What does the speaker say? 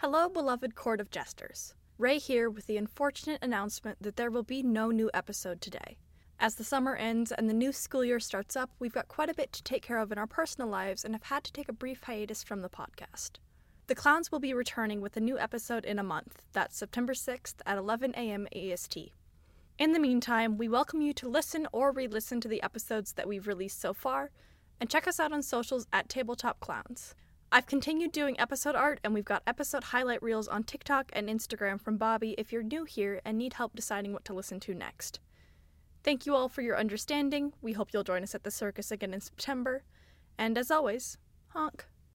Hello, beloved court of jesters. Ray here with the unfortunate announcement that there will be no new episode today. As the summer ends and the new school year starts up, we've got quite a bit to take care of in our personal lives and have had to take a brief hiatus from the podcast. The Clowns will be returning with a new episode in a month. That's September 6th at 11 a.m. EST. In the meantime, we welcome you to listen or re listen to the episodes that we've released so far, and check us out on socials at Tabletop Clowns. I've continued doing episode art, and we've got episode highlight reels on TikTok and Instagram from Bobby if you're new here and need help deciding what to listen to next. Thank you all for your understanding. We hope you'll join us at the circus again in September. And as always, honk.